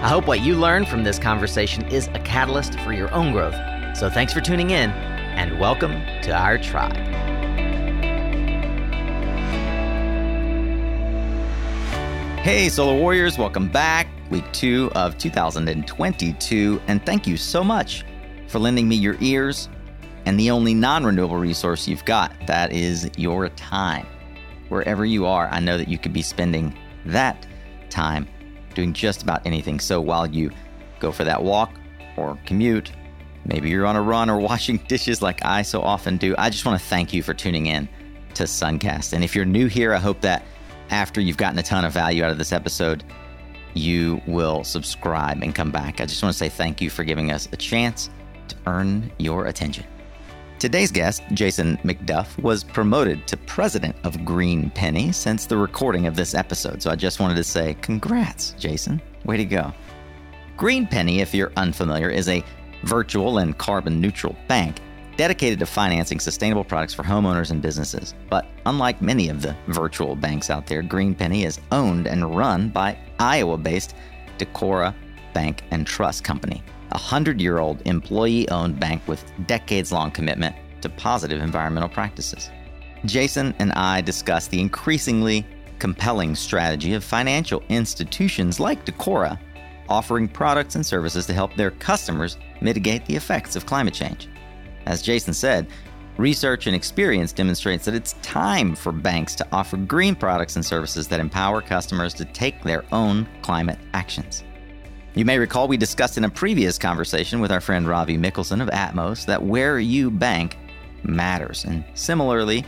I hope what you learn from this conversation is a catalyst for your own growth. So thanks for tuning in and welcome to our tribe. Hey, Solar Warriors, welcome back. Week two of 2022. And thank you so much for lending me your ears and the only non renewable resource you've got that is your time. Wherever you are, I know that you could be spending that time doing just about anything. So while you go for that walk or commute, maybe you're on a run or washing dishes like I so often do, I just want to thank you for tuning in to Suncast. And if you're new here, I hope that after you've gotten a ton of value out of this episode, you will subscribe and come back. I just want to say thank you for giving us a chance to earn your attention. Today's guest, Jason McDuff, was promoted to president of Green Penny since the recording of this episode. So I just wanted to say congrats, Jason. Way to go. Green Penny, if you're unfamiliar, is a virtual and carbon neutral bank dedicated to financing sustainable products for homeowners and businesses. But unlike many of the virtual banks out there, Green Penny is owned and run by Iowa based Decorah Bank and Trust Company a 100 year old employee owned bank with decades long commitment to positive environmental practices. Jason and I discussed the increasingly compelling strategy of financial institutions like Decorah offering products and services to help their customers mitigate the effects of climate change. As Jason said, research and experience demonstrates that it's time for banks to offer green products and services that empower customers to take their own climate actions. You may recall we discussed in a previous conversation with our friend Ravi Mikkelsen of Atmos that where you bank matters. And similarly,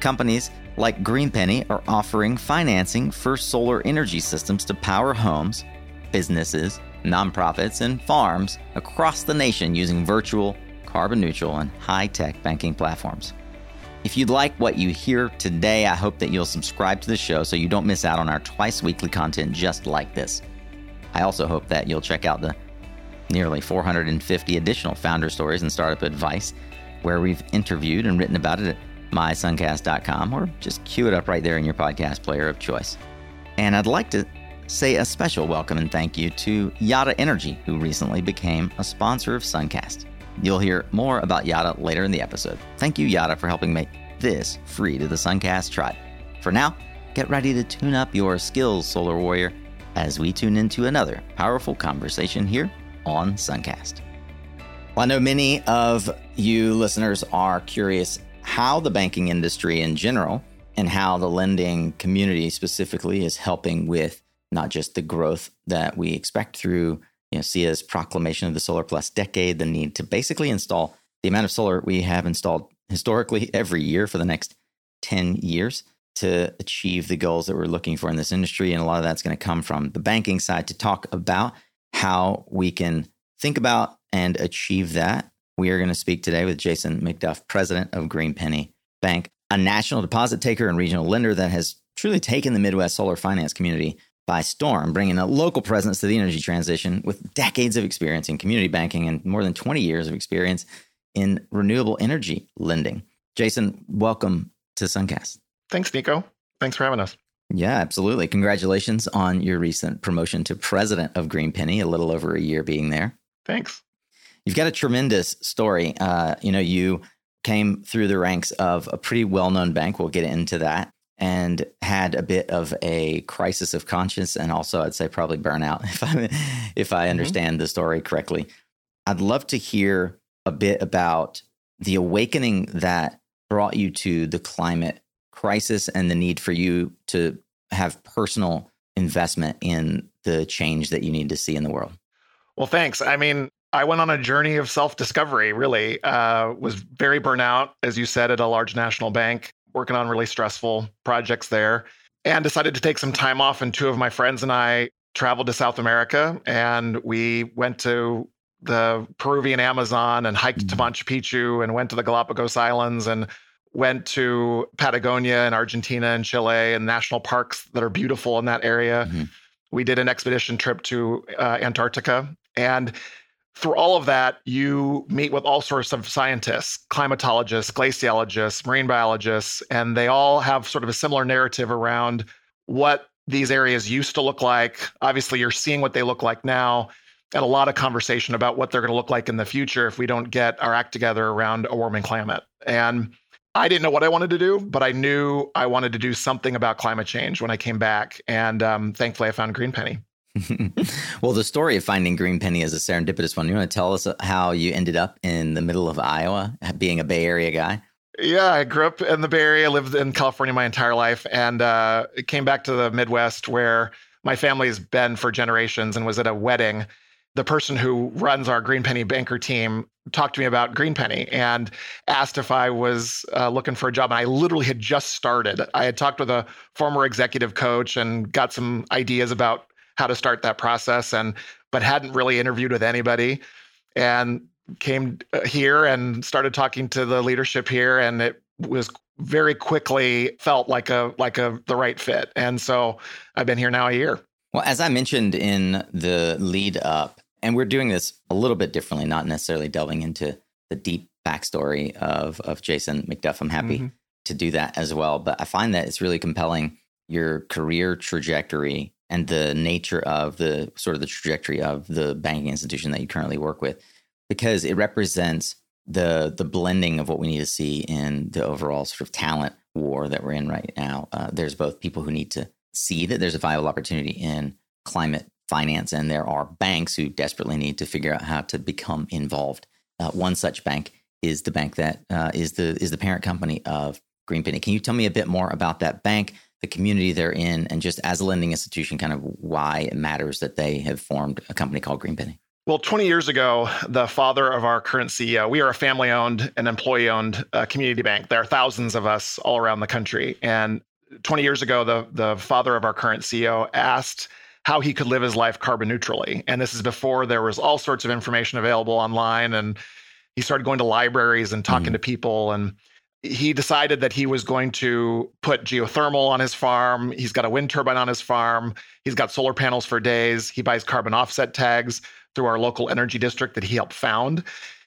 companies like GreenPenny are offering financing for solar energy systems to power homes, businesses, nonprofits, and farms across the nation using virtual, carbon neutral, and high tech banking platforms. If you'd like what you hear today, I hope that you'll subscribe to the show so you don't miss out on our twice weekly content just like this. I also hope that you'll check out the nearly 450 additional founder stories and startup advice where we've interviewed and written about it at mysuncast.com or just cue it up right there in your podcast player of choice. And I'd like to say a special welcome and thank you to Yotta Energy, who recently became a sponsor of Suncast. You'll hear more about Yotta later in the episode. Thank you, Yotta, for helping make this free to the Suncast tribe. For now, get ready to tune up your skills, Solar Warrior as we tune into another powerful conversation here on Suncast. Well, I know many of you listeners are curious how the banking industry in general and how the lending community specifically is helping with not just the growth that we expect through you know, SEIA's proclamation of the Solar Plus decade, the need to basically install the amount of solar we have installed historically every year for the next 10 years to achieve the goals that we're looking for in this industry. And a lot of that's going to come from the banking side to talk about how we can think about and achieve that. We are going to speak today with Jason McDuff, president of Green Penny Bank, a national deposit taker and regional lender that has truly taken the Midwest solar finance community by storm, bringing a local presence to the energy transition with decades of experience in community banking and more than 20 years of experience in renewable energy lending. Jason, welcome to Suncast. Thanks, Nico. Thanks for having us. Yeah, absolutely. Congratulations on your recent promotion to president of Green Penny, a little over a year being there. Thanks. You've got a tremendous story. Uh, you know, you came through the ranks of a pretty well known bank. We'll get into that. And had a bit of a crisis of conscience, and also I'd say probably burnout, if I if I mm-hmm. understand mm-hmm. the story correctly. I'd love to hear a bit about the awakening that brought you to the climate crisis and the need for you to have personal investment in the change that you need to see in the world? Well, thanks. I mean, I went on a journey of self discovery, really. Uh, was very burnout, as you said, at a large national bank, working on really stressful projects there, and decided to take some time off. And two of my friends and I traveled to South America and we went to the Peruvian Amazon and hiked to Machu Picchu and went to the Galapagos Islands and went to Patagonia and Argentina and Chile and national parks that are beautiful in that area. Mm-hmm. We did an expedition trip to uh, Antarctica. And through all of that, you meet with all sorts of scientists, climatologists, glaciologists, marine biologists, and they all have sort of a similar narrative around what these areas used to look like. Obviously, you're seeing what they look like now, and a lot of conversation about what they're going to look like in the future if we don't get our act together around a warming climate. And I didn't know what I wanted to do, but I knew I wanted to do something about climate change when I came back. And um, thankfully, I found Green Penny. well, the story of finding Green Penny is a serendipitous one. You want to tell us how you ended up in the middle of Iowa, being a Bay Area guy? Yeah, I grew up in the Bay Area, lived in California my entire life, and uh, came back to the Midwest where my family's been for generations and was at a wedding. The person who runs our Green Penny banker team talked to me about Greenpenny and asked if I was uh, looking for a job. And I literally had just started. I had talked with a former executive coach and got some ideas about how to start that process, and but hadn't really interviewed with anybody. And came uh, here and started talking to the leadership here, and it was very quickly felt like a like a the right fit. And so I've been here now a year. Well, as I mentioned in the lead up, and we're doing this a little bit differently, not necessarily delving into the deep backstory of of Jason McDuff. I'm happy mm-hmm. to do that as well, but I find that it's really compelling your career trajectory and the nature of the sort of the trajectory of the banking institution that you currently work with because it represents the the blending of what we need to see in the overall sort of talent war that we're in right now. Uh, there's both people who need to see that there's a viable opportunity in climate finance, and there are banks who desperately need to figure out how to become involved. Uh, one such bank is the bank that uh, is the is the parent company of Greenpenny. Can you tell me a bit more about that bank, the community they're in, and just as a lending institution, kind of why it matters that they have formed a company called Greenpenny? Well, 20 years ago, the father of our current CEO, we are a family owned and employee owned uh, community bank. There are thousands of us all around the country. And 20 years ago, the, the father of our current CEO asked how he could live his life carbon neutrally. And this is before there was all sorts of information available online. And he started going to libraries and talking mm. to people. And he decided that he was going to put geothermal on his farm. He's got a wind turbine on his farm. He's got solar panels for days. He buys carbon offset tags through our local energy district that he helped found.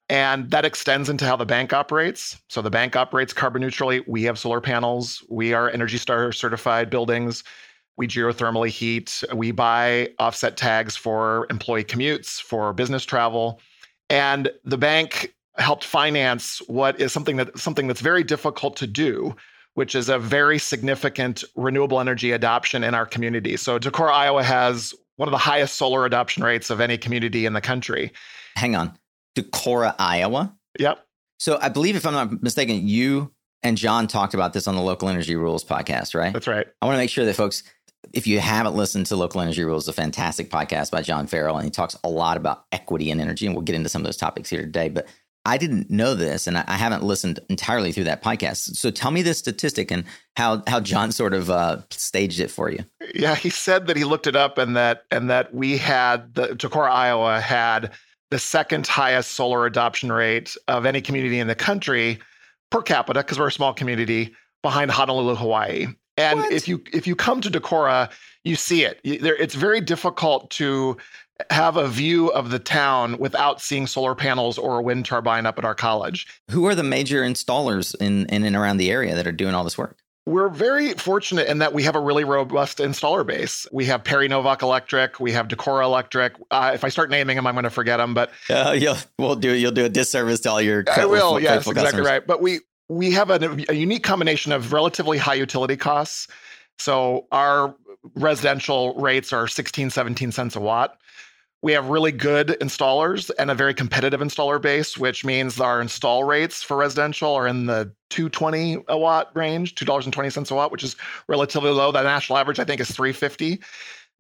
And that extends into how the bank operates. So the bank operates carbon neutrally. We have solar panels. We are Energy Star certified buildings. We geothermally heat. We buy offset tags for employee commutes, for business travel. And the bank helped finance what is something that something that's very difficult to do, which is a very significant renewable energy adoption in our community. So Decorah, Iowa has one of the highest solar adoption rates of any community in the country. Hang on. Decorah, Iowa? Yep. So I believe, if I'm not mistaken, you and John talked about this on the Local Energy Rules podcast, right? That's right. I want to make sure that folks, if you haven't listened to Local Energy Rules, a fantastic podcast by John Farrell, and he talks a lot about equity and energy, and we'll get into some of those topics here today. But I didn't know this, and I haven't listened entirely through that podcast. So tell me this statistic and how how John sort of uh, staged it for you. Yeah, he said that he looked it up, and that and that we had the Decorah, Iowa had the second highest solar adoption rate of any community in the country per capita, because we're a small community, behind Honolulu, Hawaii. And what? if you if you come to Decorah, you see it. It's very difficult to have a view of the town without seeing solar panels or a wind turbine up at our college. Who are the major installers in, in and around the area that are doing all this work? We're very fortunate in that we have a really robust installer base. We have Perry Novak Electric, we have Decorah Electric. Uh, if I start naming them, I'm going to forget them. But uh, you'll we'll do you'll do a disservice to all your. I will. Yes, exactly customers. right. But we we have a, a unique combination of relatively high utility costs. So our residential rates are 16, 17 cents a watt. We have really good installers and a very competitive installer base, which means our install rates for residential are in the 220 a watt range, $2.20 a watt, which is relatively low. The national average, I think, is 350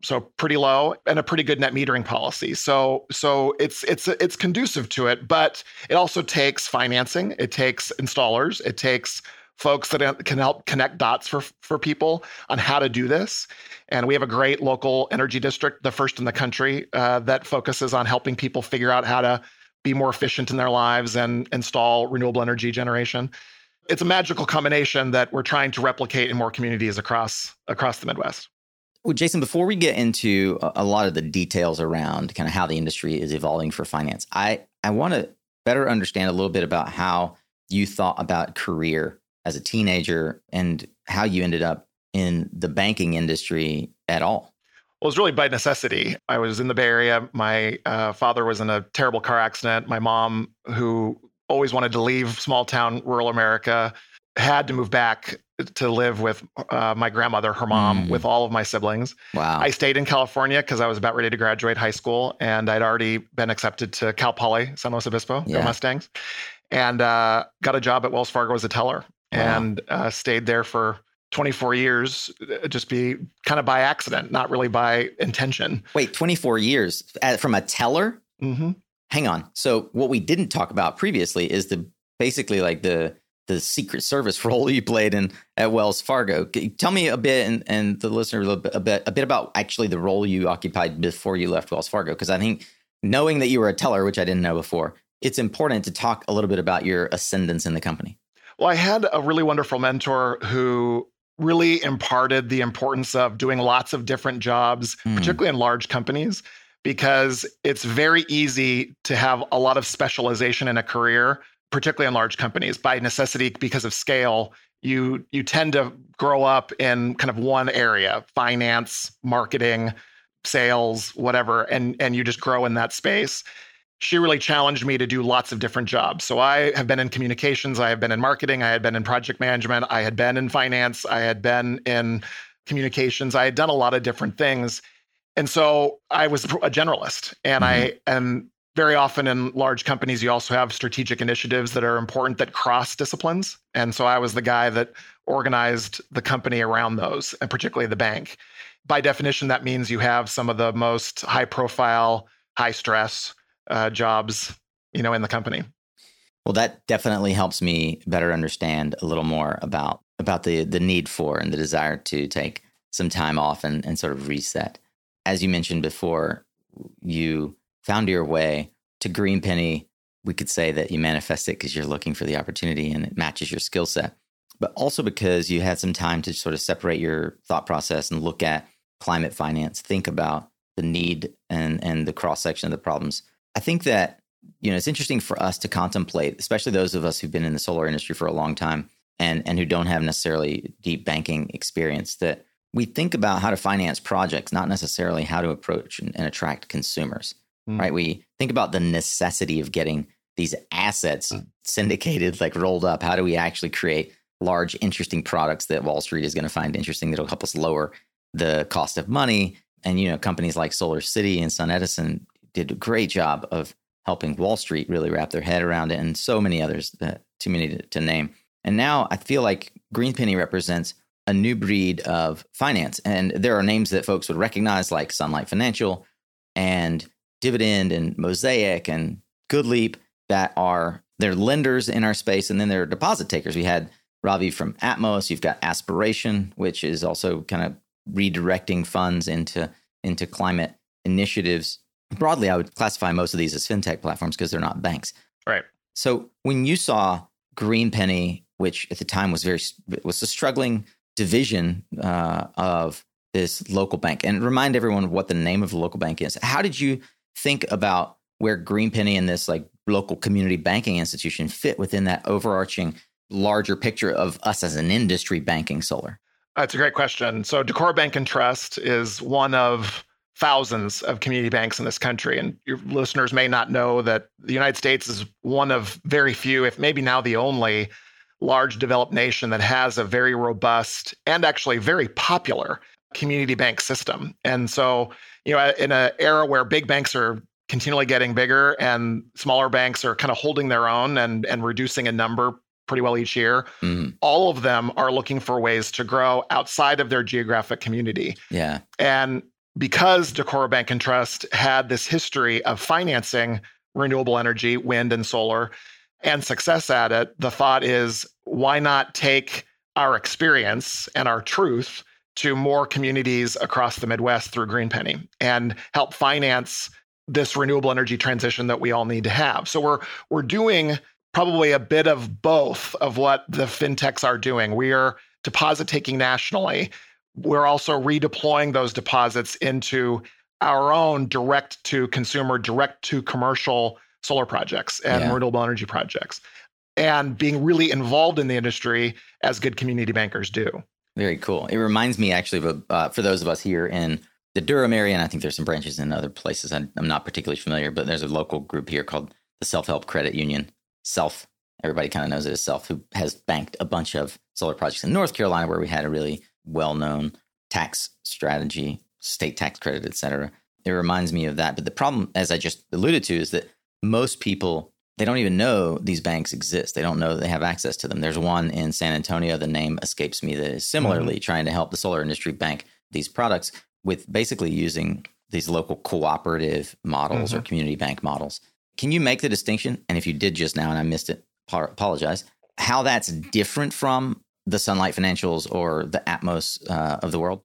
so pretty low and a pretty good net metering policy. So so it's it's it's conducive to it, but it also takes financing, it takes installers, it takes folks that can help connect dots for for people on how to do this. And we have a great local energy district, the first in the country, uh, that focuses on helping people figure out how to be more efficient in their lives and install renewable energy generation. It's a magical combination that we're trying to replicate in more communities across across the Midwest. Well, Jason, before we get into a lot of the details around kind of how the industry is evolving for finance, I, I want to better understand a little bit about how you thought about career as a teenager and how you ended up in the banking industry at all. Well, it was really by necessity. I was in the Bay Area. My uh, father was in a terrible car accident. My mom, who always wanted to leave small town rural America, had to move back to live with uh, my grandmother, her mom, mm. with all of my siblings. Wow. I stayed in California because I was about ready to graduate high school and I'd already been accepted to Cal Poly, San Luis Obispo, yeah. Mustangs, and uh, got a job at Wells Fargo as a teller wow. and uh, stayed there for 24 years, uh, just be kind of by accident, not really by intention. Wait, 24 years from a teller? Mm-hmm. Hang on. So, what we didn't talk about previously is the basically like the the Secret Service role you played in at Wells Fargo. Tell me a bit, and, and the listener a, bit, a bit, a bit about actually the role you occupied before you left Wells Fargo, because I think knowing that you were a teller, which I didn't know before, it's important to talk a little bit about your ascendance in the company. Well, I had a really wonderful mentor who really imparted the importance of doing lots of different jobs, mm. particularly in large companies, because it's very easy to have a lot of specialization in a career particularly in large companies by necessity because of scale you you tend to grow up in kind of one area finance marketing sales whatever and and you just grow in that space. She really challenged me to do lots of different jobs. So i have been in communications i have been in marketing i had been in project management i had been in finance i had been in communications i had done a lot of different things. And so i was a generalist and mm-hmm. i am very often in large companies, you also have strategic initiatives that are important that cross disciplines. And so I was the guy that organized the company around those, and particularly the bank. By definition, that means you have some of the most high profile, high stress uh, jobs, you know, in the company. Well, that definitely helps me better understand a little more about about the the need for and the desire to take some time off and, and sort of reset. As you mentioned before, you found your way to Greenpenny, we could say that you manifest it because you're looking for the opportunity and it matches your skill set, but also because you had some time to sort of separate your thought process and look at climate finance, think about the need and and the cross section of the problems. I think that you know it's interesting for us to contemplate, especially those of us who've been in the solar industry for a long time and and who don't have necessarily deep banking experience that we think about how to finance projects, not necessarily how to approach and, and attract consumers mm. right? We think about the necessity of getting these assets mm. syndicated, like rolled up. How do we actually create large, interesting products that Wall Street is going to find interesting that'll help us lower the cost of money? And, you know, companies like Solar City and Sun Edison did a great job of helping Wall Street really wrap their head around it, and so many others, that, too many to, to name. And now I feel like Greenpenny represents a new breed of finance. And there are names that folks would recognize, like Sunlight Financial and Dividend and Mosaic and GoodLeap that are they're lenders in our space, and then they're deposit takers. We had Ravi from Atmos. You've got Aspiration, which is also kind of redirecting funds into into climate initiatives. Broadly, I would classify most of these as fintech platforms because they're not banks. Right. So when you saw Greenpenny, which at the time was very was a struggling division uh, of this local bank, and remind everyone what the name of the local bank is. How did you think about where Greenpenny and this like local community banking institution fit within that overarching larger picture of us as an industry banking solar? That's a great question. So Decorah Bank and Trust is one of thousands of community banks in this country. And your listeners may not know that the United States is one of very few, if maybe now the only large developed nation that has a very robust and actually very popular community bank system. And so you know, in an era where big banks are continually getting bigger and smaller banks are kind of holding their own and and reducing in number pretty well each year. Mm. All of them are looking for ways to grow outside of their geographic community. Yeah. And because Decorah Bank and Trust had this history of financing renewable energy, wind and solar, and success at it, the thought is why not take our experience and our truth to more communities across the Midwest through GreenPenny and help finance this renewable energy transition that we all need to have. So we're we're doing probably a bit of both of what the fintechs are doing. We are deposit taking nationally. We're also redeploying those deposits into our own direct to consumer, direct to commercial solar projects and yeah. renewable energy projects, and being really involved in the industry as good community bankers do. Very cool. It reminds me actually of uh, for those of us here in the Durham area, and I think there's some branches in other places. I'm not particularly familiar, but there's a local group here called the Self Help Credit Union. Self, everybody kind of knows it as Self, who has banked a bunch of solar projects in North Carolina, where we had a really well known tax strategy, state tax credit, et cetera. It reminds me of that. But the problem, as I just alluded to, is that most people they don't even know these banks exist. They don't know they have access to them. There's one in San Antonio, the name escapes me, that is similarly mm-hmm. trying to help the solar industry bank these products with basically using these local cooperative models mm-hmm. or community bank models. Can you make the distinction? And if you did just now and I missed it, apologize. How that's different from the Sunlight Financials or the Atmos uh, of the world?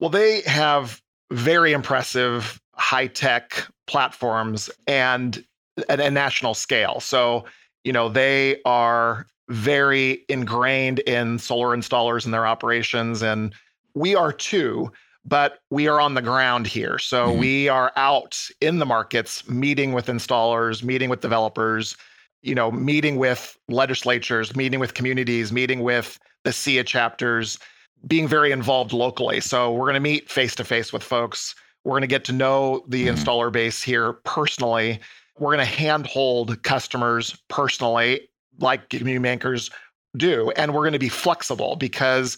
Well, they have very impressive high tech platforms and at a national scale. So, you know, they are very ingrained in solar installers and their operations. And we are too, but we are on the ground here. So mm-hmm. we are out in the markets, meeting with installers, meeting with developers, you know, meeting with legislatures, meeting with communities, meeting with the SEIA chapters, being very involved locally. So we're going to meet face to face with folks. We're going to get to know the mm-hmm. installer base here personally we're going to handhold customers personally, like community bankers do, and we're going to be flexible because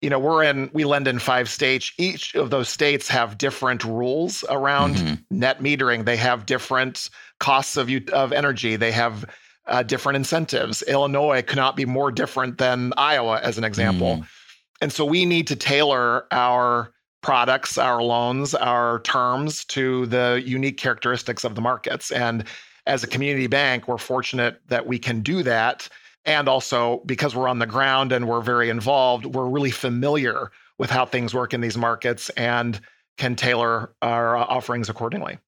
you know we're in we lend in five states. Each of those states have different rules around mm-hmm. net metering. They have different costs of of energy. They have uh, different incentives. Illinois cannot be more different than iowa as an example. Mm. and so we need to tailor our products, our loans, our terms to the unique characteristics of the markets. And as a community bank, we're fortunate that we can do that. And also, because we're on the ground and we're very involved, we're really familiar with how things work in these markets and can tailor our offerings accordingly.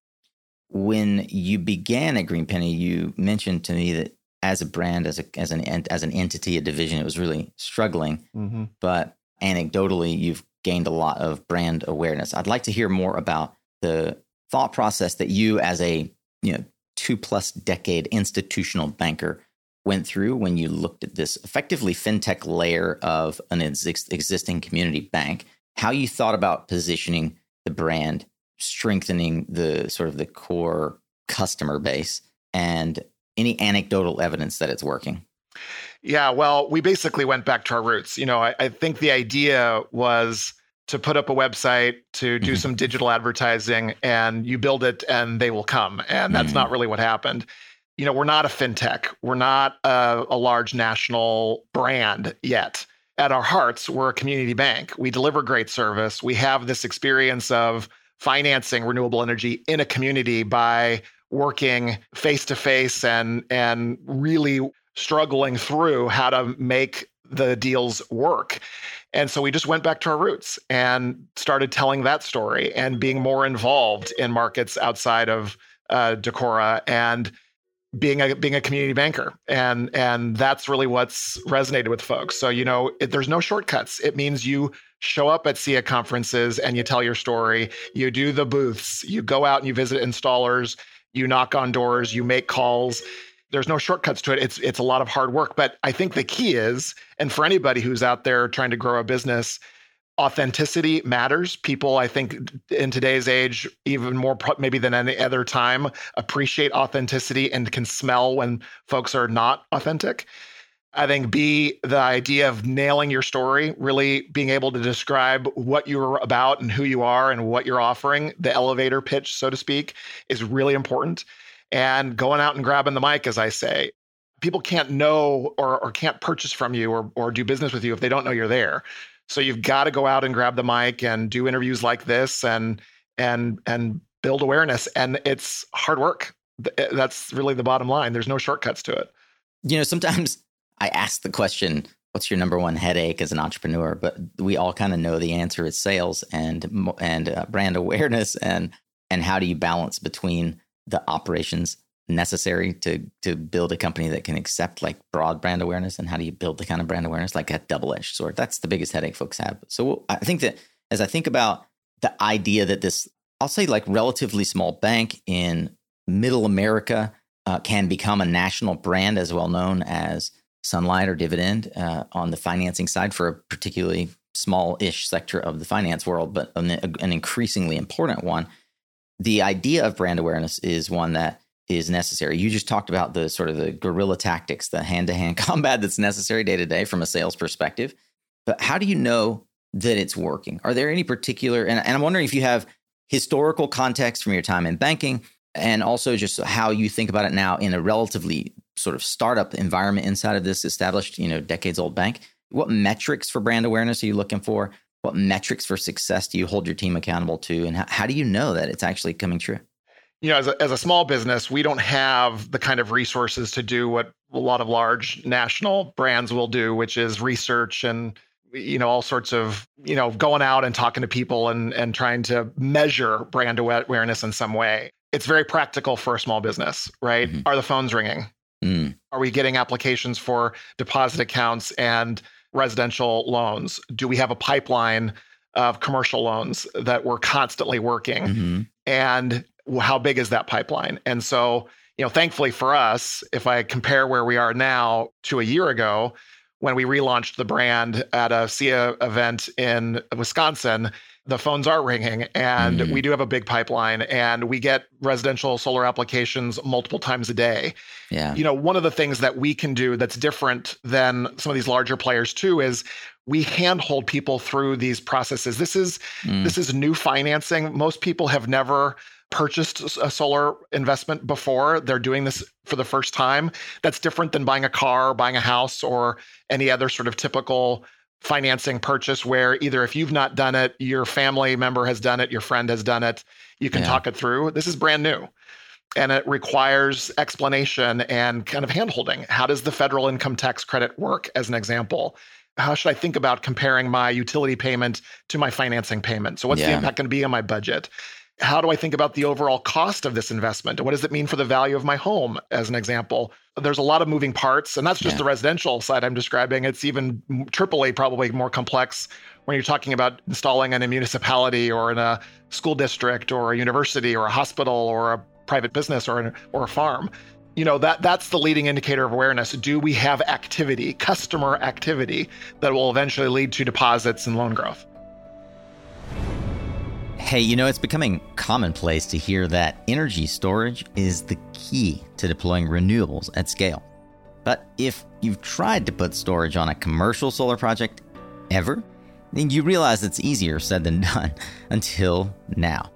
When you began at GreenPenny, you mentioned to me that as a brand, as a as an as an entity, a division, it was really struggling. Mm-hmm. But anecdotally, you've gained a lot of brand awareness. I'd like to hear more about the thought process that you, as a you know two plus decade institutional banker, went through when you looked at this effectively fintech layer of an ex- existing community bank. How you thought about positioning the brand, strengthening the sort of the core customer base, and any anecdotal evidence that it's working. Yeah, well, we basically went back to our roots. You know, I, I think the idea was to put up a website, to do mm-hmm. some digital advertising, and you build it and they will come. And that's mm-hmm. not really what happened. You know, we're not a fintech, we're not a, a large national brand yet. At our hearts, we're a community bank. We deliver great service. We have this experience of financing renewable energy in a community by working face to face and and really struggling through how to make the deals work. And so we just went back to our roots and started telling that story and being more involved in markets outside of uh, Decorah and being a being a community banker. And and that's really what's resonated with folks. So you know it, there's no shortcuts. It means you show up at SEIA conferences and you tell your story. You do the booths. You go out and you visit installers. You knock on doors. You make calls there's no shortcuts to it. It's it's a lot of hard work, but I think the key is, and for anybody who's out there trying to grow a business, authenticity matters. People, I think, in today's age, even more maybe than any other time, appreciate authenticity and can smell when folks are not authentic. I think B, the idea of nailing your story, really being able to describe what you're about and who you are and what you're offering, the elevator pitch, so to speak, is really important and going out and grabbing the mic, as I say. People can't know or, or can't purchase from you or, or do business with you if they don't know you're there. So you've got to go out and grab the mic and do interviews like this and and and build awareness. And it's hard work. Eh, that's really the bottom line. There's no shortcuts to it. You know, sometimes I ask the question, what's your number one headache as an entrepreneur? But we all kind of know the answer is sales and and uh, brand awareness and and how do you balance between the operations necessary to to build a company that can accept like broad brand awareness? And how do you build the kind of brand awareness? Like a double-edged sword. That's the biggest headache folks have. So i think that as i think about the idea that this i'll say like relatively small bank in middle america uh, can become a national brand as well known as sunlight or dividend uh, on the financing side for a particularly small-ish sector of the finance world but an, an increasingly important one the idea of brand awareness is one that is necessary. You just talked about the sort of the guerrilla tactics, the hand to hand combat that's necessary day to day from a sales perspective. But how do you know that it's working? Are there any particular, and, and I'm wondering if you have historical context from your time in banking and also just how you think about it now in a relatively sort of startup environment inside of this established, you know, decades old bank. What metrics for brand awareness are you looking for? What metrics for success do you hold your team accountable to? And how, how do you know that it's actually coming true? you know, as a, as a small business, we don't have the kind of resources to do what a lot of large national brands will do, which is research and you know all sorts of you know going out and talking to people and and trying to measure brand awareness in some way. It's very practical for a small business, right? Mm-hmm. Are the phones ringing? Mm. Are we getting applications for deposit accounts and residential loans? Do we have a pipeline of commercial loans that we're constantly working? Mm-hmm. And how big is that pipeline? And so, you know, thankfully for us, if I compare where we are now to a year ago, when we relaunched the brand at a SEIA event in Wisconsin, the phones are ringing and mm-hmm. we do have a big pipeline and we get residential solar applications multiple times a day. Yeah. You know, one of the things that we can do that's different than some of these larger players too is we handhold people through these processes. This is mm. this is new financing. Most people have never purchased a solar investment before. They're doing this for the first time. That's different than buying a car, buying a house, or any other sort of typical financing purchase where either if you've not done it, your family member has done it, your friend has done it, you can yeah. talk it through. This is brand new. And it requires explanation and kind of handholding. How does the federal income tax credit work, as an example? How should I think about comparing my utility payment to my financing payment? So, what's yeah. the impact going to be on my budget? How do I think about the overall cost of this investment? What does it mean for the value of my home, as an example? There's a lot of moving parts, and that's just yeah. the residential side I'm describing. It's even triply probably more complex when you're talking about installing in a municipality or in a school district or a university or a hospital or a private business or, an, or a farm. You know, that that's the leading indicator of awareness. Do we have activity, customer activity, that will eventually lead to deposits and loan growth? Hey, you know, it's becoming commonplace to hear that energy storage is the key to deploying renewables at scale. But if you've tried to put storage on a commercial solar project ever, then you realize it's easier said than done until now.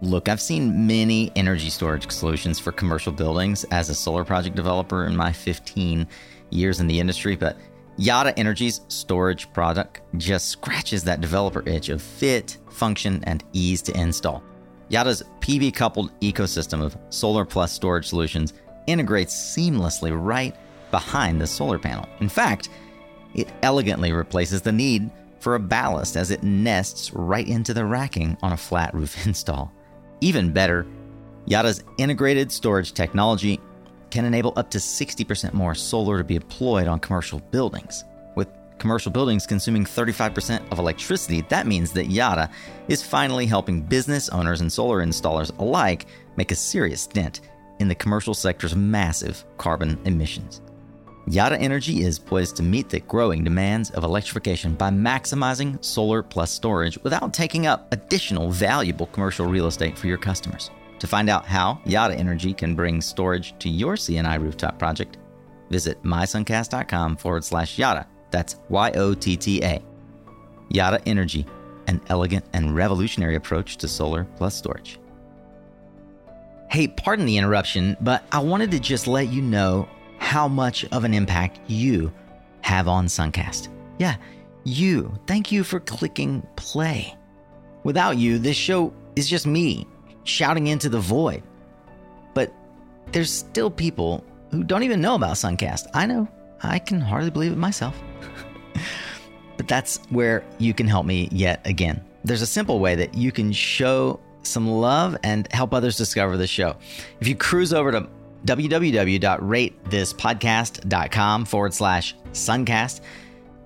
Look, I've seen many energy storage solutions for commercial buildings as a solar project developer in my 15 years in the industry, but Yotta Energy's storage product just scratches that developer itch of fit, function, and ease to install. Yotta's PV coupled ecosystem of solar plus storage solutions integrates seamlessly right behind the solar panel. In fact, it elegantly replaces the need for a ballast as it nests right into the racking on a flat roof install. Even better, Yotta's integrated storage technology can enable up to 60% more solar to be deployed on commercial buildings. With commercial buildings consuming 35% of electricity, that means that Yotta is finally helping business owners and solar installers alike make a serious dent in the commercial sector's massive carbon emissions. Yotta Energy is poised to meet the growing demands of electrification by maximizing solar plus storage without taking up additional valuable commercial real estate for your customers. To find out how Yotta Energy can bring storage to your C&I rooftop project, visit mysuncast.com forward slash Yotta. That's Y O T T A. Yotta Energy, an elegant and revolutionary approach to solar plus storage. Hey, pardon the interruption, but I wanted to just let you know how much of an impact you have on Suncast. Yeah, you. Thank you for clicking play. Without you, this show is just me shouting into the void. But there's still people who don't even know about Suncast. I know, I can hardly believe it myself. but that's where you can help me yet again. There's a simple way that you can show some love and help others discover the show. If you cruise over to www.ratethispodcast.com forward slash suncast,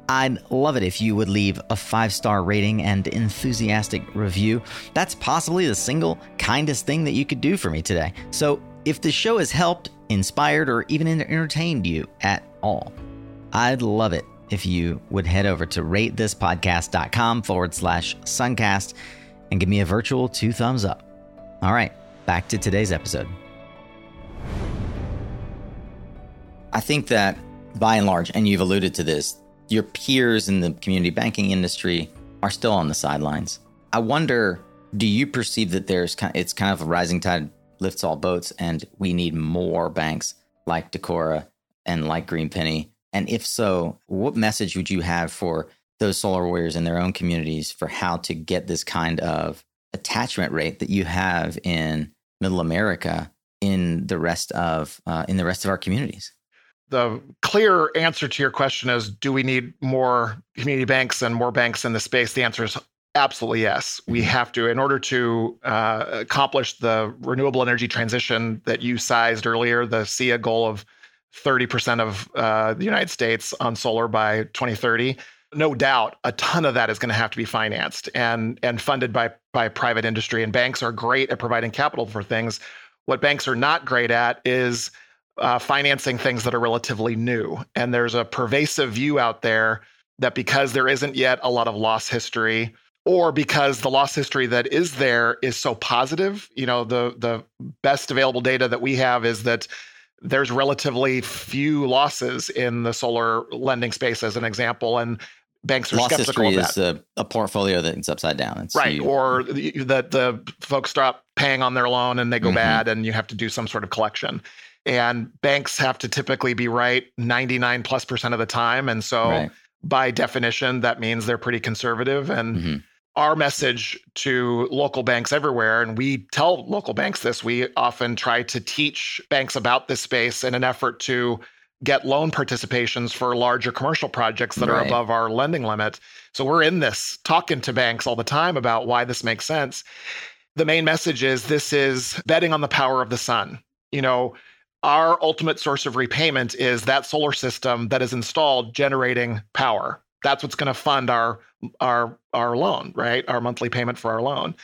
I'd love it if you would leave a five star rating and enthusiastic review. That's possibly the single kindest thing that you could do for me today. So, if the show has helped, inspired, or even entertained you at all, I'd love it if you would head over to ratethispodcast.com forward slash suncast and give me a virtual two thumbs up. All right, back to today's episode. I think that by and large, and you've alluded to this, your peers in the community banking industry are still on the sidelines. I wonder, do you perceive that there's kind it's kind of a rising tide lifts all boats, and we need more banks like Decorah and like Green Penny? And if so, what message would you have for those solar warriors in their own communities for how to get this kind of attachment rate that you have in Middle America in the rest of uh, in the rest of our communities? The clear answer to your question is do we need more community banks and more banks in the space? The answer is absolutely yes. We mm-hmm. have to in order to uh, accomplish the renewable energy transition that you sized earlier the SEIA goal of 30% of uh, the united states on solar by 2030 no doubt a ton of that is going to have to be financed and and funded by by private industry. And banks are great at providing capital for things. What banks are not great at is uh, financing things that are relatively new. And there's a pervasive view out there that because there isn't yet a lot of loss history, or because the loss history that is there is so positive, you know, the the best available data that we have is that there's relatively few losses in the solar lending space, as an example, and banks are loss skeptical history of that. is a, a portfolio that's upside down. It's right, or that the, the folks stop paying on their loan and they go mm-hmm. bad, and you have to do some sort of collection and banks have to typically be right 99 plus percent of the time and so right. by definition that means they're pretty conservative and mm-hmm. our message to local banks everywhere and we tell local banks this we often try to teach banks about this space in an effort to get loan participations for larger commercial projects that right. are above our lending limit so we're in this talking to banks all the time about why this makes sense the main message is this is betting on the power of the sun you know our ultimate source of repayment is that solar system that is installed generating power. That's what's going to fund our our our loan, right? Our monthly payment for our loan.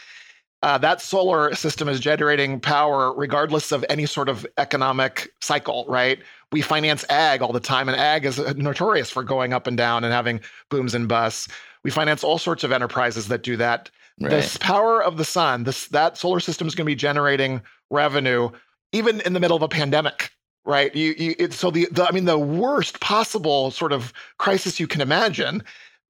Uh, that solar system is generating power regardless of any sort of economic cycle, right? We finance ag all the time, and ag is notorious for going up and down and having booms and busts. We finance all sorts of enterprises that do that. Right. This power of the sun, this that solar system is going to be generating revenue even in the middle of a pandemic right? You, you it, so the, the i mean the worst possible sort of crisis you can imagine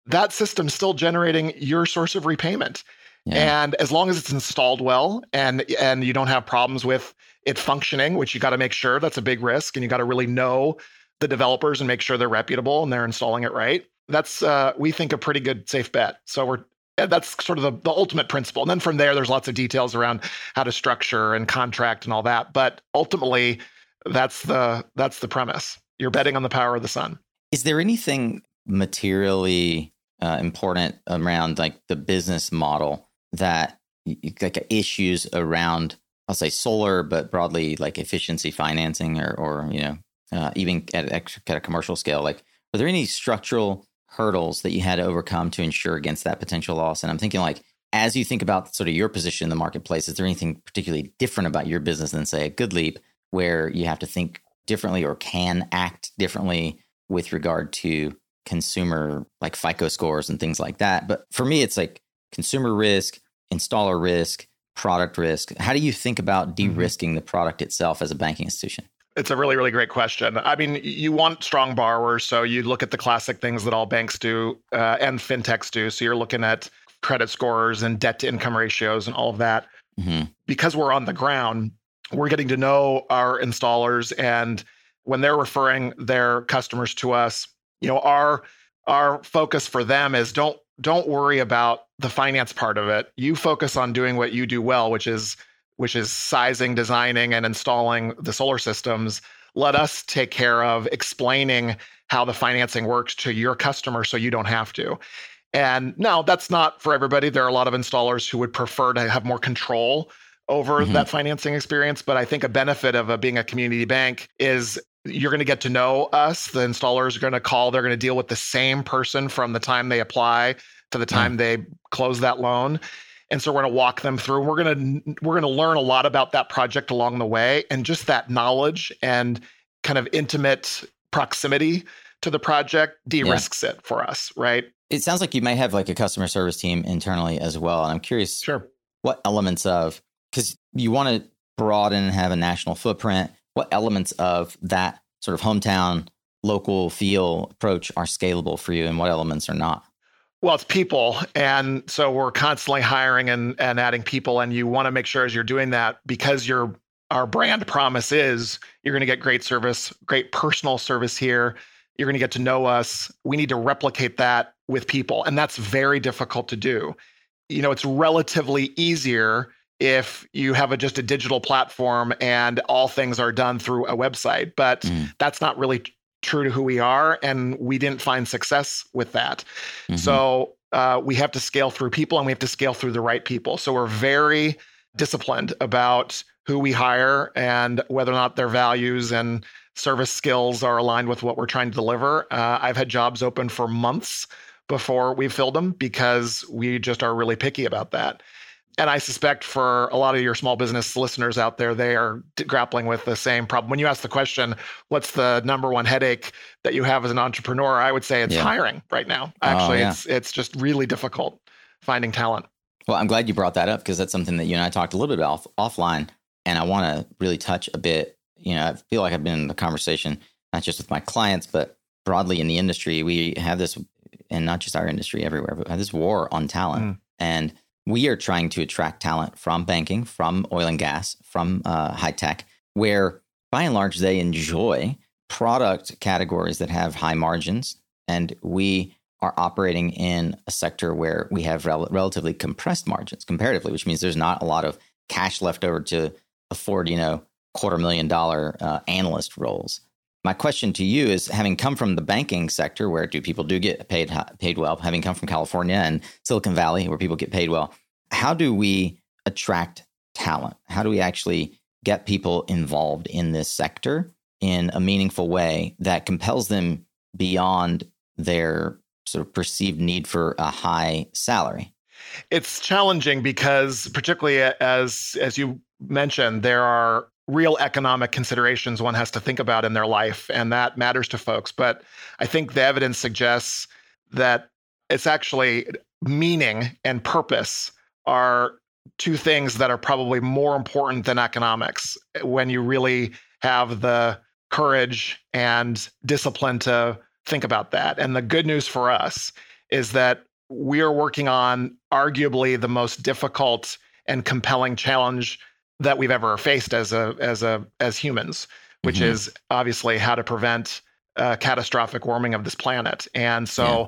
that system's still generating your source of repayment. Yeah. and as long as it's installed well and and you don't have problems with it functioning which you got to make sure that's a big risk and you got to really know the developers and make sure they're reputable and they're installing it right that's uh, we think a pretty good safe bet. So we're that's sort of the, the ultimate principle. And then from there, there's lots of details around how to structure and contract and all that. But ultimately, that's the that's the premise. You're betting on the power of the sun. Is there anything materially uh, important around like the business model that like issues around I'll say solar, but broadly like efficiency financing or or you know uh, even at, at a commercial scale? Like, are there any structural hurdles that you had to overcome to insure against that potential loss? And I'm thinking like, as you think about sort of your position in the marketplace, is there anything particularly different about your business than say a GoodLeap where you have to think differently or can act differently with regard to consumer like FICO scores and things like that? But for me, it's like consumer risk, installer risk, product risk. How do you think about mm-hmm. de-risking the product itself as a banking institution? It's a really, really great question. I mean, you want strong borrowers, so you look at the classic things that all banks do uh, and fintechs do. So you're looking at credit scores and debt to income ratios and all of that. Mm-hmm. Because we're on the ground, we're getting to know our installers, and when they're referring their customers to us, you know, our our focus for them is don't don't worry about the finance part of it. You focus on doing what you do well, which is which is sizing, designing, and installing the solar systems. let us take care of explaining how the financing works to your customer so you don't have to. And now that's not for everybody. There are a lot of installers who would prefer to have more control over mm-hmm. that financing experience. But I think a benefit of a, being a community bank is you're going to get to know us. The installers are going to call, they're going to deal with the same person from the time they apply to the time mm-hmm. they close that loan. And so we're going to walk them through. We're going to we're going to learn a lot about that project along the way and just that knowledge and kind of intimate proximity to the project de-risks yeah. it for us, right? It sounds like you may have like a customer service team internally as well. And I'm curious sure. what elements of because you want to broaden and have a national footprint. What elements of that sort of hometown local feel approach are scalable for you and what elements are not? Well, it's people. And so we're constantly hiring and, and adding people. And you want to make sure as you're doing that, because your our brand promise is you're going to get great service, great personal service here. You're going to get to know us. We need to replicate that with people. And that's very difficult to do. You know, it's relatively easier if you have a, just a digital platform and all things are done through a website. But mm. that's not really true to who we are. And we didn't find success with that. Mm-hmm. So uh, we have to scale through people and we have to scale through the right people. So we're very disciplined about who we hire and whether or not their values and service skills are aligned with what we're trying to deliver. Uh, I've had jobs open for months before we filled them because we just are really picky about that and I suspect for a lot of your small business listeners out there, they are grappling with the same problem. When you ask the question, what's the number one headache that you have as an entrepreneur? I would say it's yeah. hiring right now. Oh, Actually, oh, yeah. it's it's just really difficult finding talent. Well, I'm glad you brought that up because that's something that you and I talked a little bit off offline, and I want to really touch a bit. You know, I feel like I've been in the conversation not just with my clients, but broadly in the industry. We have this, and not just our industry, everywhere, but this war on talent, mm. and we are trying to attract talent from banking, from oil and gas, from uh, high tech, where by and large they enjoy product categories that have high margins. And we are operating in a sector where we have rel- relatively compressed margins comparatively, which means there's not a lot of cash left over to afford, you know, quarter million dollar uh, analyst roles. My question to you is having come from the banking sector where do people do get paid paid well, having come from California and Silicon Valley where people get paid well, how do we attract talent? How do we actually get people involved in this sector in a meaningful way that compels them beyond their sort of perceived need for a high salary? It's challenging because particularly as as you mentioned there are real economic considerations one has to think about in their life, and that matters to folks. But I think the evidence suggests that it's actually meaning and purpose are two things that are probably more important than economics when you really have the courage and discipline to think about that. And the good news for us is that we are working on arguably the most difficult and compelling challenge that we've ever faced as a as a as humans, which mm-hmm. is obviously how to prevent uh, catastrophic warming of this planet. And so, yeah.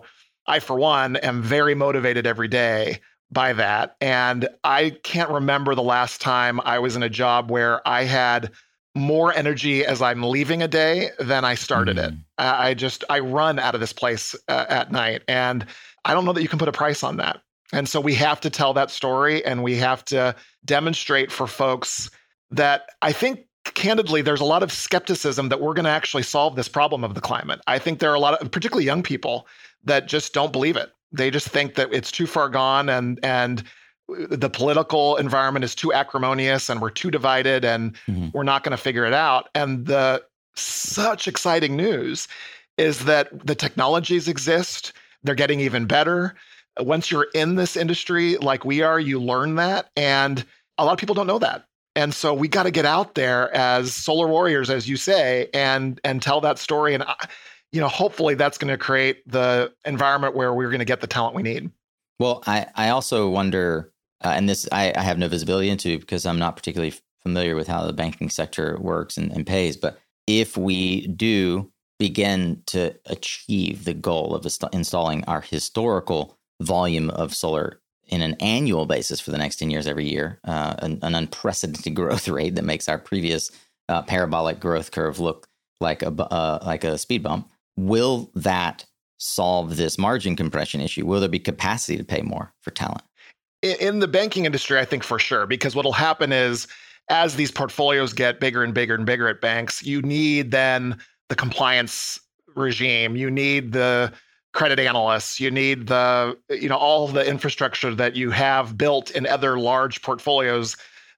I, for one, am very motivated every day by that. And I can't remember the last time I was in a job where I had more energy as I'm leaving a day than I started mm. it. I just I run out of this place uh, at night, and I don't know that you can put a price on that. And so we have to tell that story and we have to demonstrate for folks that I think candidly there's a lot of skepticism that we're going to actually solve this problem of the climate. I think there are a lot of particularly young people that just don't believe it. They just think that it's too far gone and and the political environment is too acrimonious and we're too divided and mm-hmm. we're not going to figure it out. And the such exciting news is that the technologies exist. They're getting even better once you're in this industry like we are, you learn that. And a lot of people don't know that. And so we got to get out there as solar warriors, as you say, and and tell that story. And you know, hopefully that's going to create the environment where we're going to get the talent we need. Well, I I also wonder, uh, and this I, I have no visibility into because I'm not particularly familiar with how the banking sector works and, and pays. But if we do begin to achieve the goal of installing our historical volume of solar in an annual basis for the next 10 years every year, uh, an, an, unprecedented growth rate that makes our previous uh, parabolic growth curve look like a uh, like a speed bump. Will that solve this margin compression issue? Will there be capacity to pay more for talent? In the banking industry, I think for sure, because what'll happen is as these portfolios get bigger and bigger and bigger at banks, you need then the compliance regime, you need the credit analysts, you need the you know all the infrastructure that you have built in other large portfolios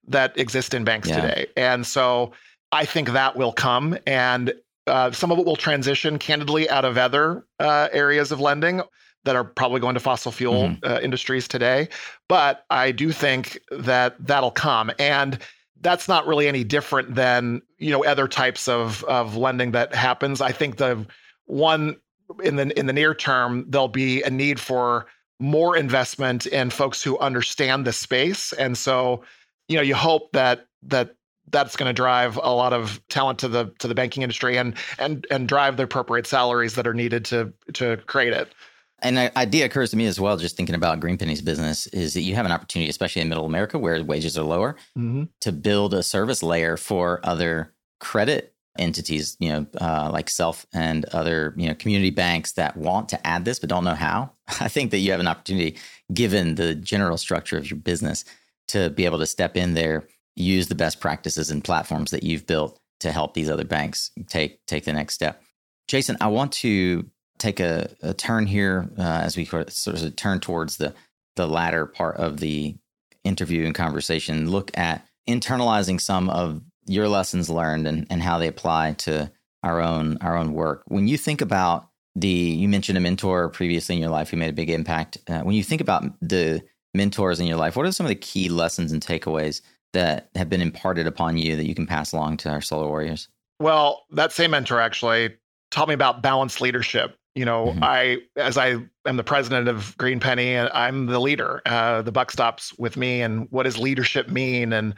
that exist in banks yeah. today. And so I think that will come and uh, some of it will transition candidly out of other uh, areas of lending that are probably going to fossil fuel mm-hmm. uh, industries today. But I do think that that'll come. And that's not really any different than you know other types of of lending that happens. I think the one in the in the near term there'll be a need for more investment in folks who understand the space, and so you know you hope that that that's going to drive a lot of talent to the to the banking industry and and and drive the appropriate salaries that are needed to to create it. And an idea occurs to me as well, just thinking about Greenpenny's business, is that you have an opportunity, especially in Middle America where wages are lower, mm-hmm. to build a service layer for other credit entities, you know, uh, like self and other, you know, community banks that want to add this but don't know how. I think that you have an opportunity, given the general structure of your business, to be able to step in there, use the best practices and platforms that you've built to help these other banks take take the next step. Jason, I want to take a, a turn here uh, as we sort of turn towards the the latter part of the interview and conversation. Look at internalizing some of your lessons learned and, and how they apply to our own our own work. When you think about the you mentioned a mentor previously in your life who made a big impact. Uh, when you think about the mentors in your life, what are some of the key lessons and takeaways that have been imparted upon you that you can pass along to our solar warriors? Well, that same mentor actually taught me about balanced leadership. You know, mm-hmm. I as I am the president of Greenpenny, and I'm the leader. Uh, the buck stops with me. And what does leadership mean? And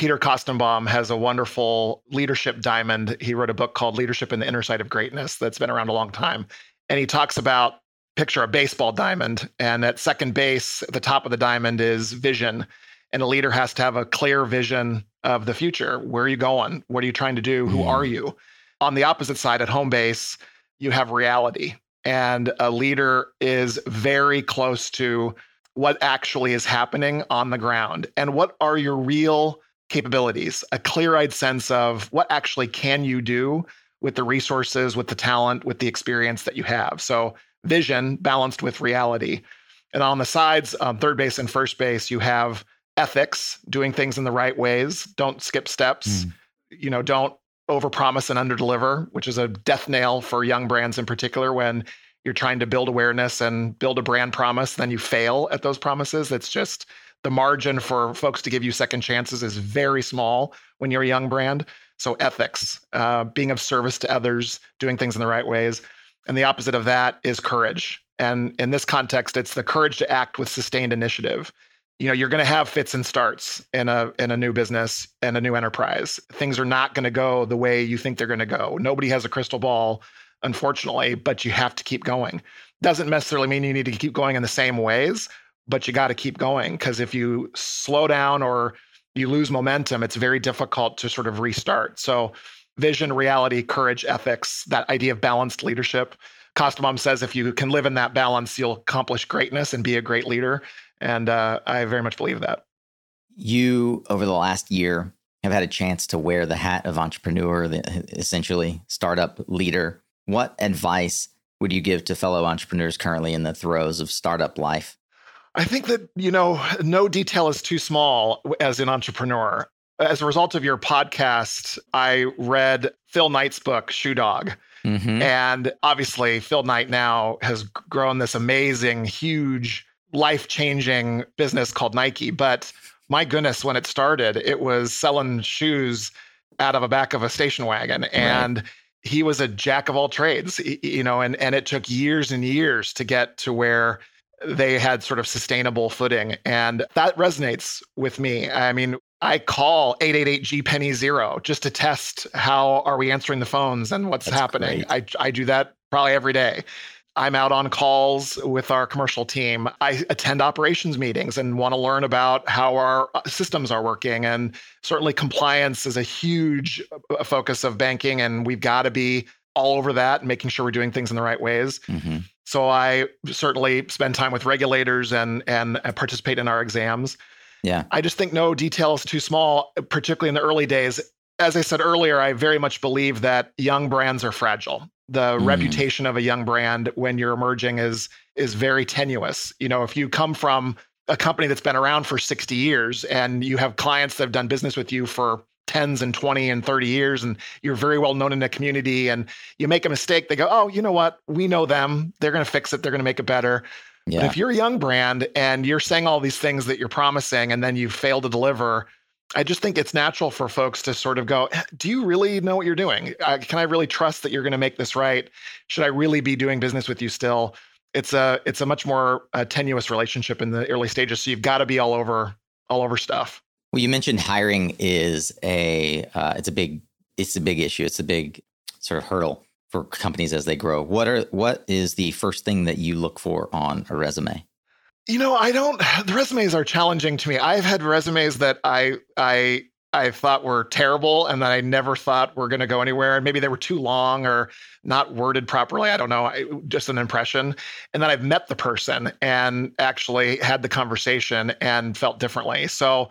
Peter Koestenbaum has a wonderful leadership diamond. He wrote a book called Leadership in the Inner Side of Greatness that's been around a long time. And he talks about picture a baseball diamond, and at second base, at the top of the diamond is vision. And a leader has to have a clear vision of the future. Where are you going? What are you trying to do? Who are mm. you? On the opposite side, at home base, you have reality. And a leader is very close to what actually is happening on the ground and what are your real capabilities, a clear eyed sense of what actually can you do with the resources, with the talent, with the experience that you have. So, vision balanced with reality. And on the sides, um, third base and first base, you have ethics, doing things in the right ways. Don't skip steps. Mm. You know, don't overpromise and underdeliver, which is a death nail for young brands in particular when you're trying to build awareness and build a brand promise, then you fail at those promises. It's just the margin for folks to give you second chances is very small when you're a young brand. So ethics, uh, being of service to others, doing things in the right ways. And the opposite of that is courage. And in this context, it's the courage to act with sustained initiative. You know, you're going to have fits and starts in a in a new business and a new enterprise. Things are not going to go the way you think they're going to go. Nobody has a crystal ball, unfortunately, but you have to keep going. Doesn't necessarily mean you need to keep going in the same ways, but you got to keep going because if you slow down or you lose momentum, it's very difficult to sort of restart. So, vision, reality, courage, ethics, that idea of balanced leadership. Koestenbaum says if you can live in that balance, you'll accomplish greatness and be a great leader. And uh, I very much believe that. You, over the last year, have had a chance to wear the hat of entrepreneur, essentially startup leader. What advice would you give to fellow entrepreneurs currently in the throes of startup life? I think that, you know, no detail is too small as an entrepreneur. As a result of your podcast, I read Phil Knight's book, Shoe Dog. Mm-hmm. And obviously, Phil Knight now has grown this amazing, huge, life changing business called Nike. But my goodness, when it started, it was selling shoes out of a back of a station wagon. And he was a jack of all trades, you know, and, and it took years and years to get to where they had sort of sustainable footing. And that resonates with me. I mean, I call 888 G penny zero just to test how are we answering the phones and what's That's happening. I, I do that probably every day. I'm out on calls with our commercial team. I attend operations meetings and want to learn about how our uh, systems are working. And certainly, compliance is a huge uh, focus of banking, and we've got to be all over that, making sure we're doing things in the right ways. Mm-hmm. So I certainly spend time with regulators and and participate in our exams. Yeah. I just think no detail is too small, particularly in the early days. As I said earlier, I very much believe that young brands are fragile. The mm. reputation of a young brand when you're emerging is is very tenuous. You know, if you come from a company that's been around for 60 years and you have clients that have done business with you for tens and 20 and 30 years and you're very well known in the community and you make a mistake they go oh you know what? We know them. They're going to fix it. They're going to make it better. Yeah. but if you're a young brand and you're saying all these things that you're promising and then you fail to deliver i just think it's natural for folks to sort of go eh, do you really know what you're doing? Uh, can i really trust that you're going to make this right? Should i really be doing business with you still? It's a it's a much more uh, tenuous relationship in the early stages so you've got to be all over all over stuff well, you mentioned hiring is a uh, it's a big it's a big issue. It's a big sort of hurdle for companies as they grow. What are what is the first thing that you look for on a resume? You know, I don't. The resumes are challenging to me. I've had resumes that I I I thought were terrible and that I never thought were going to go anywhere. And maybe they were too long or not worded properly. I don't know. I, just an impression. And then I've met the person and actually had the conversation and felt differently. So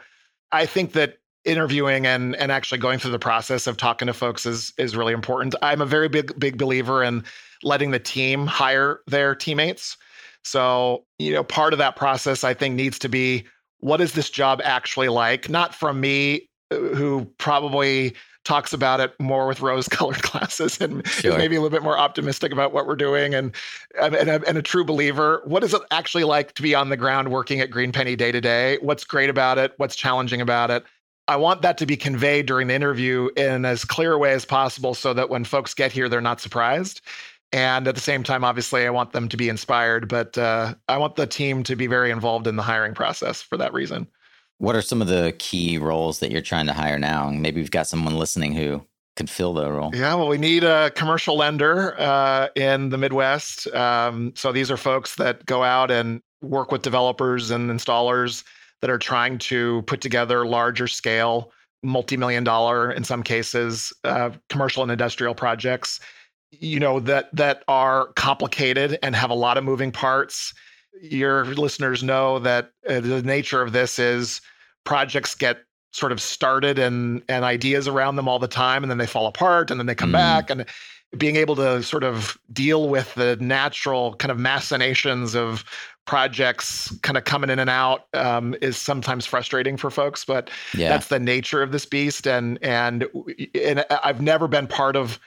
I think that interviewing and and actually going through the process of talking to folks is is really important. I'm a very big big believer in letting the team hire their teammates. So, you know, part of that process I think needs to be what is this job actually like? Not from me uh, who probably talks about it more with rose colored glasses and sure. is maybe a little bit more optimistic about what we're doing and, and, a, and a true believer. What is it actually like to be on the ground working at Greenpenny day to day? What's great about it? What's challenging about it? I want that to be conveyed during the interview in as clear a way as possible so that when folks get here, they're not surprised. And at the same time, obviously, I want them to be inspired, but uh, I want the team to be very involved in the hiring process for that reason. What are some of the key roles that you're trying to hire now? Maybe we've got someone listening who could fill that role. Yeah, well, we need a commercial lender uh, in the Midwest. Um, so these are folks that go out and work with developers and installers that are trying to put together larger scale, multi-million dollar, in some cases, uh, commercial and industrial projects. You know that that are complicated and have a lot of moving parts your listeners know that uh, the nature of this is projects get sort of started and and ideas around them all the time and then they fall apart and then they come mm. back and being able to sort of deal with the natural kind of machinations of projects kind of coming in and out um, is sometimes frustrating for folks but yeah. that's the nature of this beast and and and I've never been part of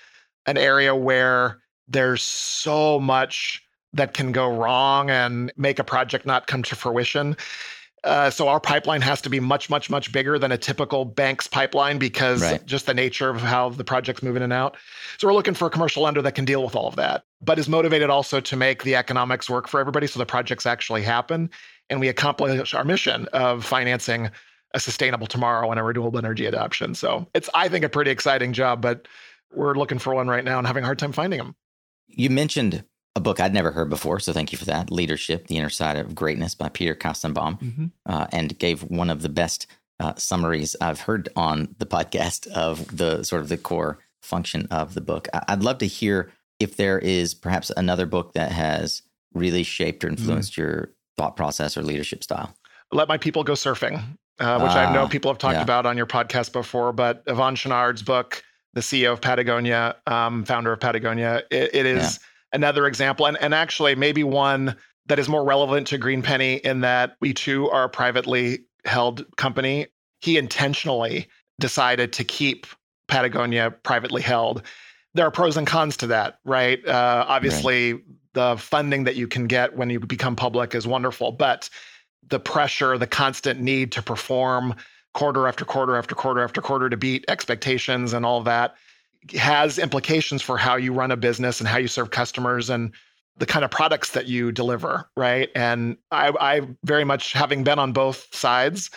an area where there's so much that can go wrong and make a project not come to fruition. Uh, so our pipeline has to be much, much, much bigger than a typical bank's pipeline because right. just the nature of how the project's moving in and out. So we're looking for a commercial lender that can deal with all of that, but is motivated also to make the economics work for everybody so the projects actually happen and we accomplish our mission of financing a sustainable tomorrow and a renewable energy adoption. So it's, I think, a pretty exciting job, but we're looking for one right now and having a hard time finding them. You mentioned a book I'd never heard before. So thank you for that. Leadership, The Inner Side of Greatness by Peter Koestenbaum, mm-hmm. uh, and gave one of the best uh, summaries I've heard on the podcast of the sort of the core function of the book. I- would love to hear if there is perhaps another book that has really shaped or mm-hmm. influenced mm-hmm. your thought process or leadership style. Let My People Go Surfing, uh, which I know ah, people have talked yeah. about on your podcast before, but Yvon Chouinard's book, the CEO of Patagonia, um, founder of Patagonia, it, it is. Yeah another example, and, and actually maybe one that is more relevant to Greenpenny in that we too are a privately held company. He intentionally decided to keep Patagonia privately held. There are pros and cons to that, right? Uh, obviously, right. the funding that you can get when you become public is wonderful, but the pressure, the constant need to perform quarter after quarter after quarter after quarter to beat expectations and all that has implications for how you run a business and how you serve customers and the kind of products that you deliver, right? And I, I very much, having been on both sides,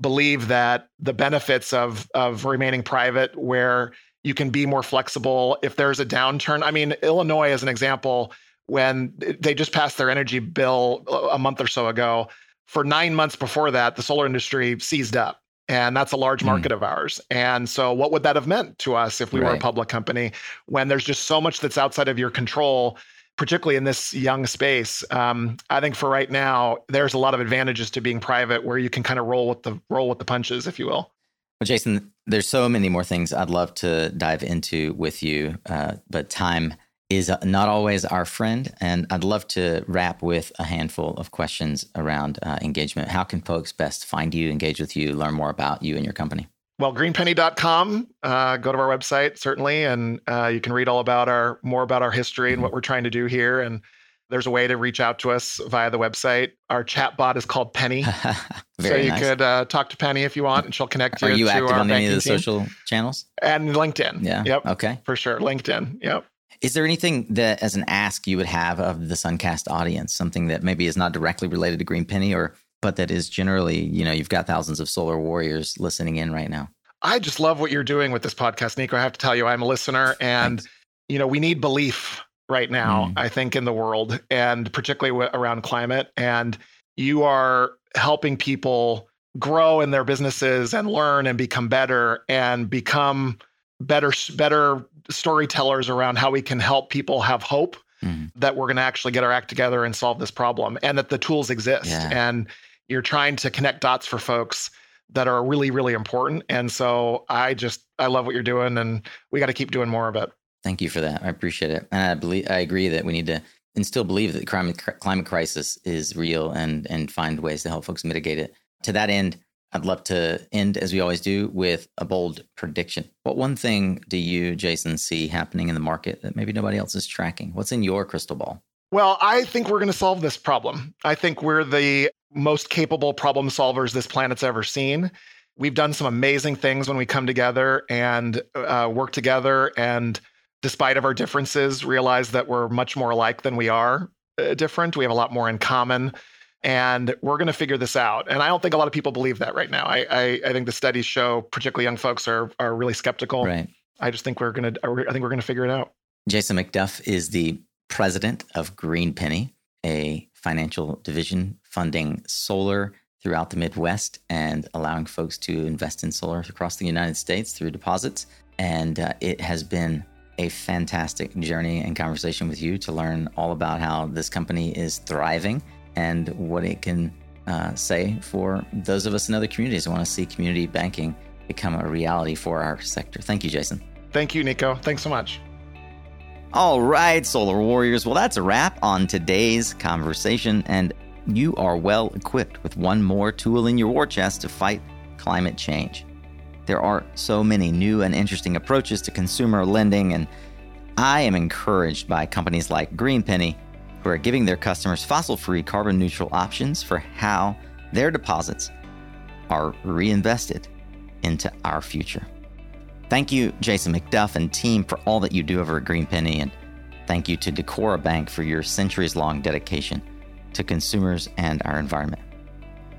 believe that the benefits of of remaining private, where you can be more flexible if there's a downturn. I mean, Illinois, as an example, when they just passed their energy bill a month or so ago. For nine months before that, the solar industry seized up. And that's a large hmm. market mm. of ours. And so, what would that have meant to us if we right. were a public company when there's just so much that's outside of your control? particularly in this young space. Um, I think for right now, there's a lot of advantages to being private, where you can kind of roll with the roll with the punches, if you will. Well, Jason, there's so many more things I'd love to dive into with you, uh, but time is not always our friend. And I'd love to wrap with a handful of questions around uh, engagement. How can folks best find you, engage with you, learn more about you and your company? well, greenpenny.com. Uh, go to our website certainly, and uh, you can read all about our more about our history and what we're trying to do here. And there's a way to reach out to us via the website. Our chat bot is called Penny, so you nice. could uh, talk to Penny if you want, and she'll connect you. Are you active on any of the team. social channels? And LinkedIn. Yeah. Yep. Okay. For sure, LinkedIn. Yep. Is there anything that, as an ask, you would have of the Suncast audience? Something that maybe is not directly related to Greenpenny, or but that is generally, you know, you've got thousands of solar warriors listening in right now. I just love what you're doing with this podcast, Nico. I have to tell you, I'm a listener, and Thanks. you know, we need belief right now. Mm. I think in the world, and particularly around climate. And you are helping people grow in their businesses and learn and become better and become better better storytellers around how we can help people have hope mm. that we're going to actually get our act together and solve this problem and that the tools exist. Yeah. and you're trying to connect dots for folks that are really really important. And so i just i love what you're doing and we got to keep doing more of it. Thank you for that. I appreciate it. And i believe i agree that we need to and still believe that the climate, climate crisis is real and and find ways to help folks mitigate it. To that end i'd love to end as we always do with a bold prediction what one thing do you jason see happening in the market that maybe nobody else is tracking what's in your crystal ball well, I think we're going to solve this problem. I think we're the most capable problem solvers this planet's ever seen. We've done some amazing things when we come together and uh, work together, and despite of our differences, realize that we're much more alike than we are uh, different. We have a lot more in common, and we're going to figure this out. And I don't think a lot of people believe that right now. I, I, I think the studies show, particularly young folks, are are really skeptical. Right. I just think we're going to. I think we're going to figure it out. Jason McDuff is the president of Greenpenny, a financial division funding solar throughout the Midwest and allowing folks to invest in solar across the United States through deposits. And uh, it has been a fantastic journey and conversation with you to learn all about how this company is thriving and what it can uh, say for those of us in other communities who want to see community banking become a reality for our sector. Thank you, Jason. Thank you, Nico. Thanks so much. All right, Solar Warriors. Well, that's a wrap on today's conversation. And you are well equipped with one more tool in your war chest to fight climate change. There are so many new and interesting approaches to consumer lending, and I am encouraged by companies like Greenpenny, who are giving their customers fossil free, carbon neutral options for how their deposits are reinvested into our future. Thank you, Jason McDuff and team, for all that you do over at Greenpenny, and thank you to Decorah Bank for your centuries long dedication to consumers and our environment.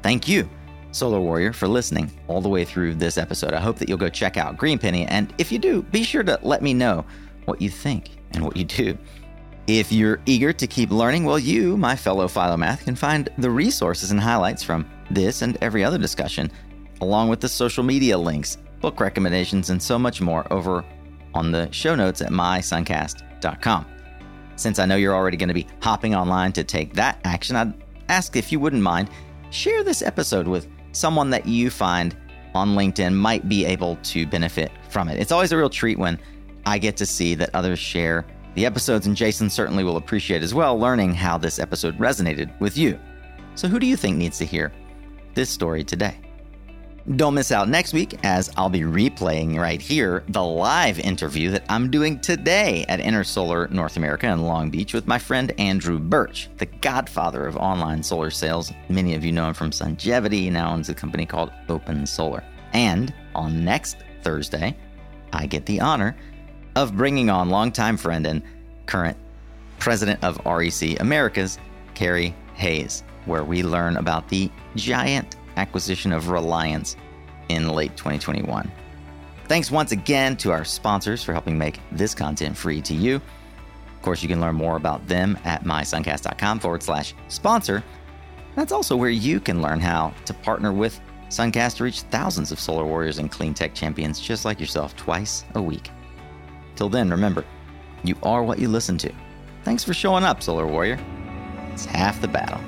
Thank you, Solar Warrior, for listening all the way through this episode. I hope that you'll go check out Greenpenny, and if you do, be sure to let me know what you think and what you do. If you're eager to keep learning, well, you, my fellow Philomath, can find the resources and highlights from this and every other discussion, along with the social media links, book recommendations, and so much more over on the show notes at mysuncast.com. Since I know you're already going to be hopping online to take that action, I'd ask if you wouldn't mind share this episode with someone that you find on LinkedIn might be able to benefit from it. It's always a real treat when I get to see that others share the episodes, and Jason certainly will appreciate as well learning how this episode resonated with you. So, who do you think needs to hear this story today? Don't miss out next week as I'll be replaying right here the live interview that I'm doing today at Intersolar North America in Long Beach with my friend Andrew Birch, the godfather of online solar sales. Many of you know him from Sungevity, he now owns a company called Open Solar. And on next Thursday, I get the honor of bringing on longtime friend and current president of REC Americas, Cary Hayes, where we learn about the giant acquisition of Reliance in late 2021. Thanks once again to our sponsors for helping make this content free to you. Of course, you can learn more about them at mysuncast.com forward slash sponsor. That's also where you can learn how to partner with Suncast to reach thousands of solar warriors and clean tech champions just like yourself twice a week. Till then, remember, you are what you listen to. Thanks for showing up, Solar Warrior. It's half the battle.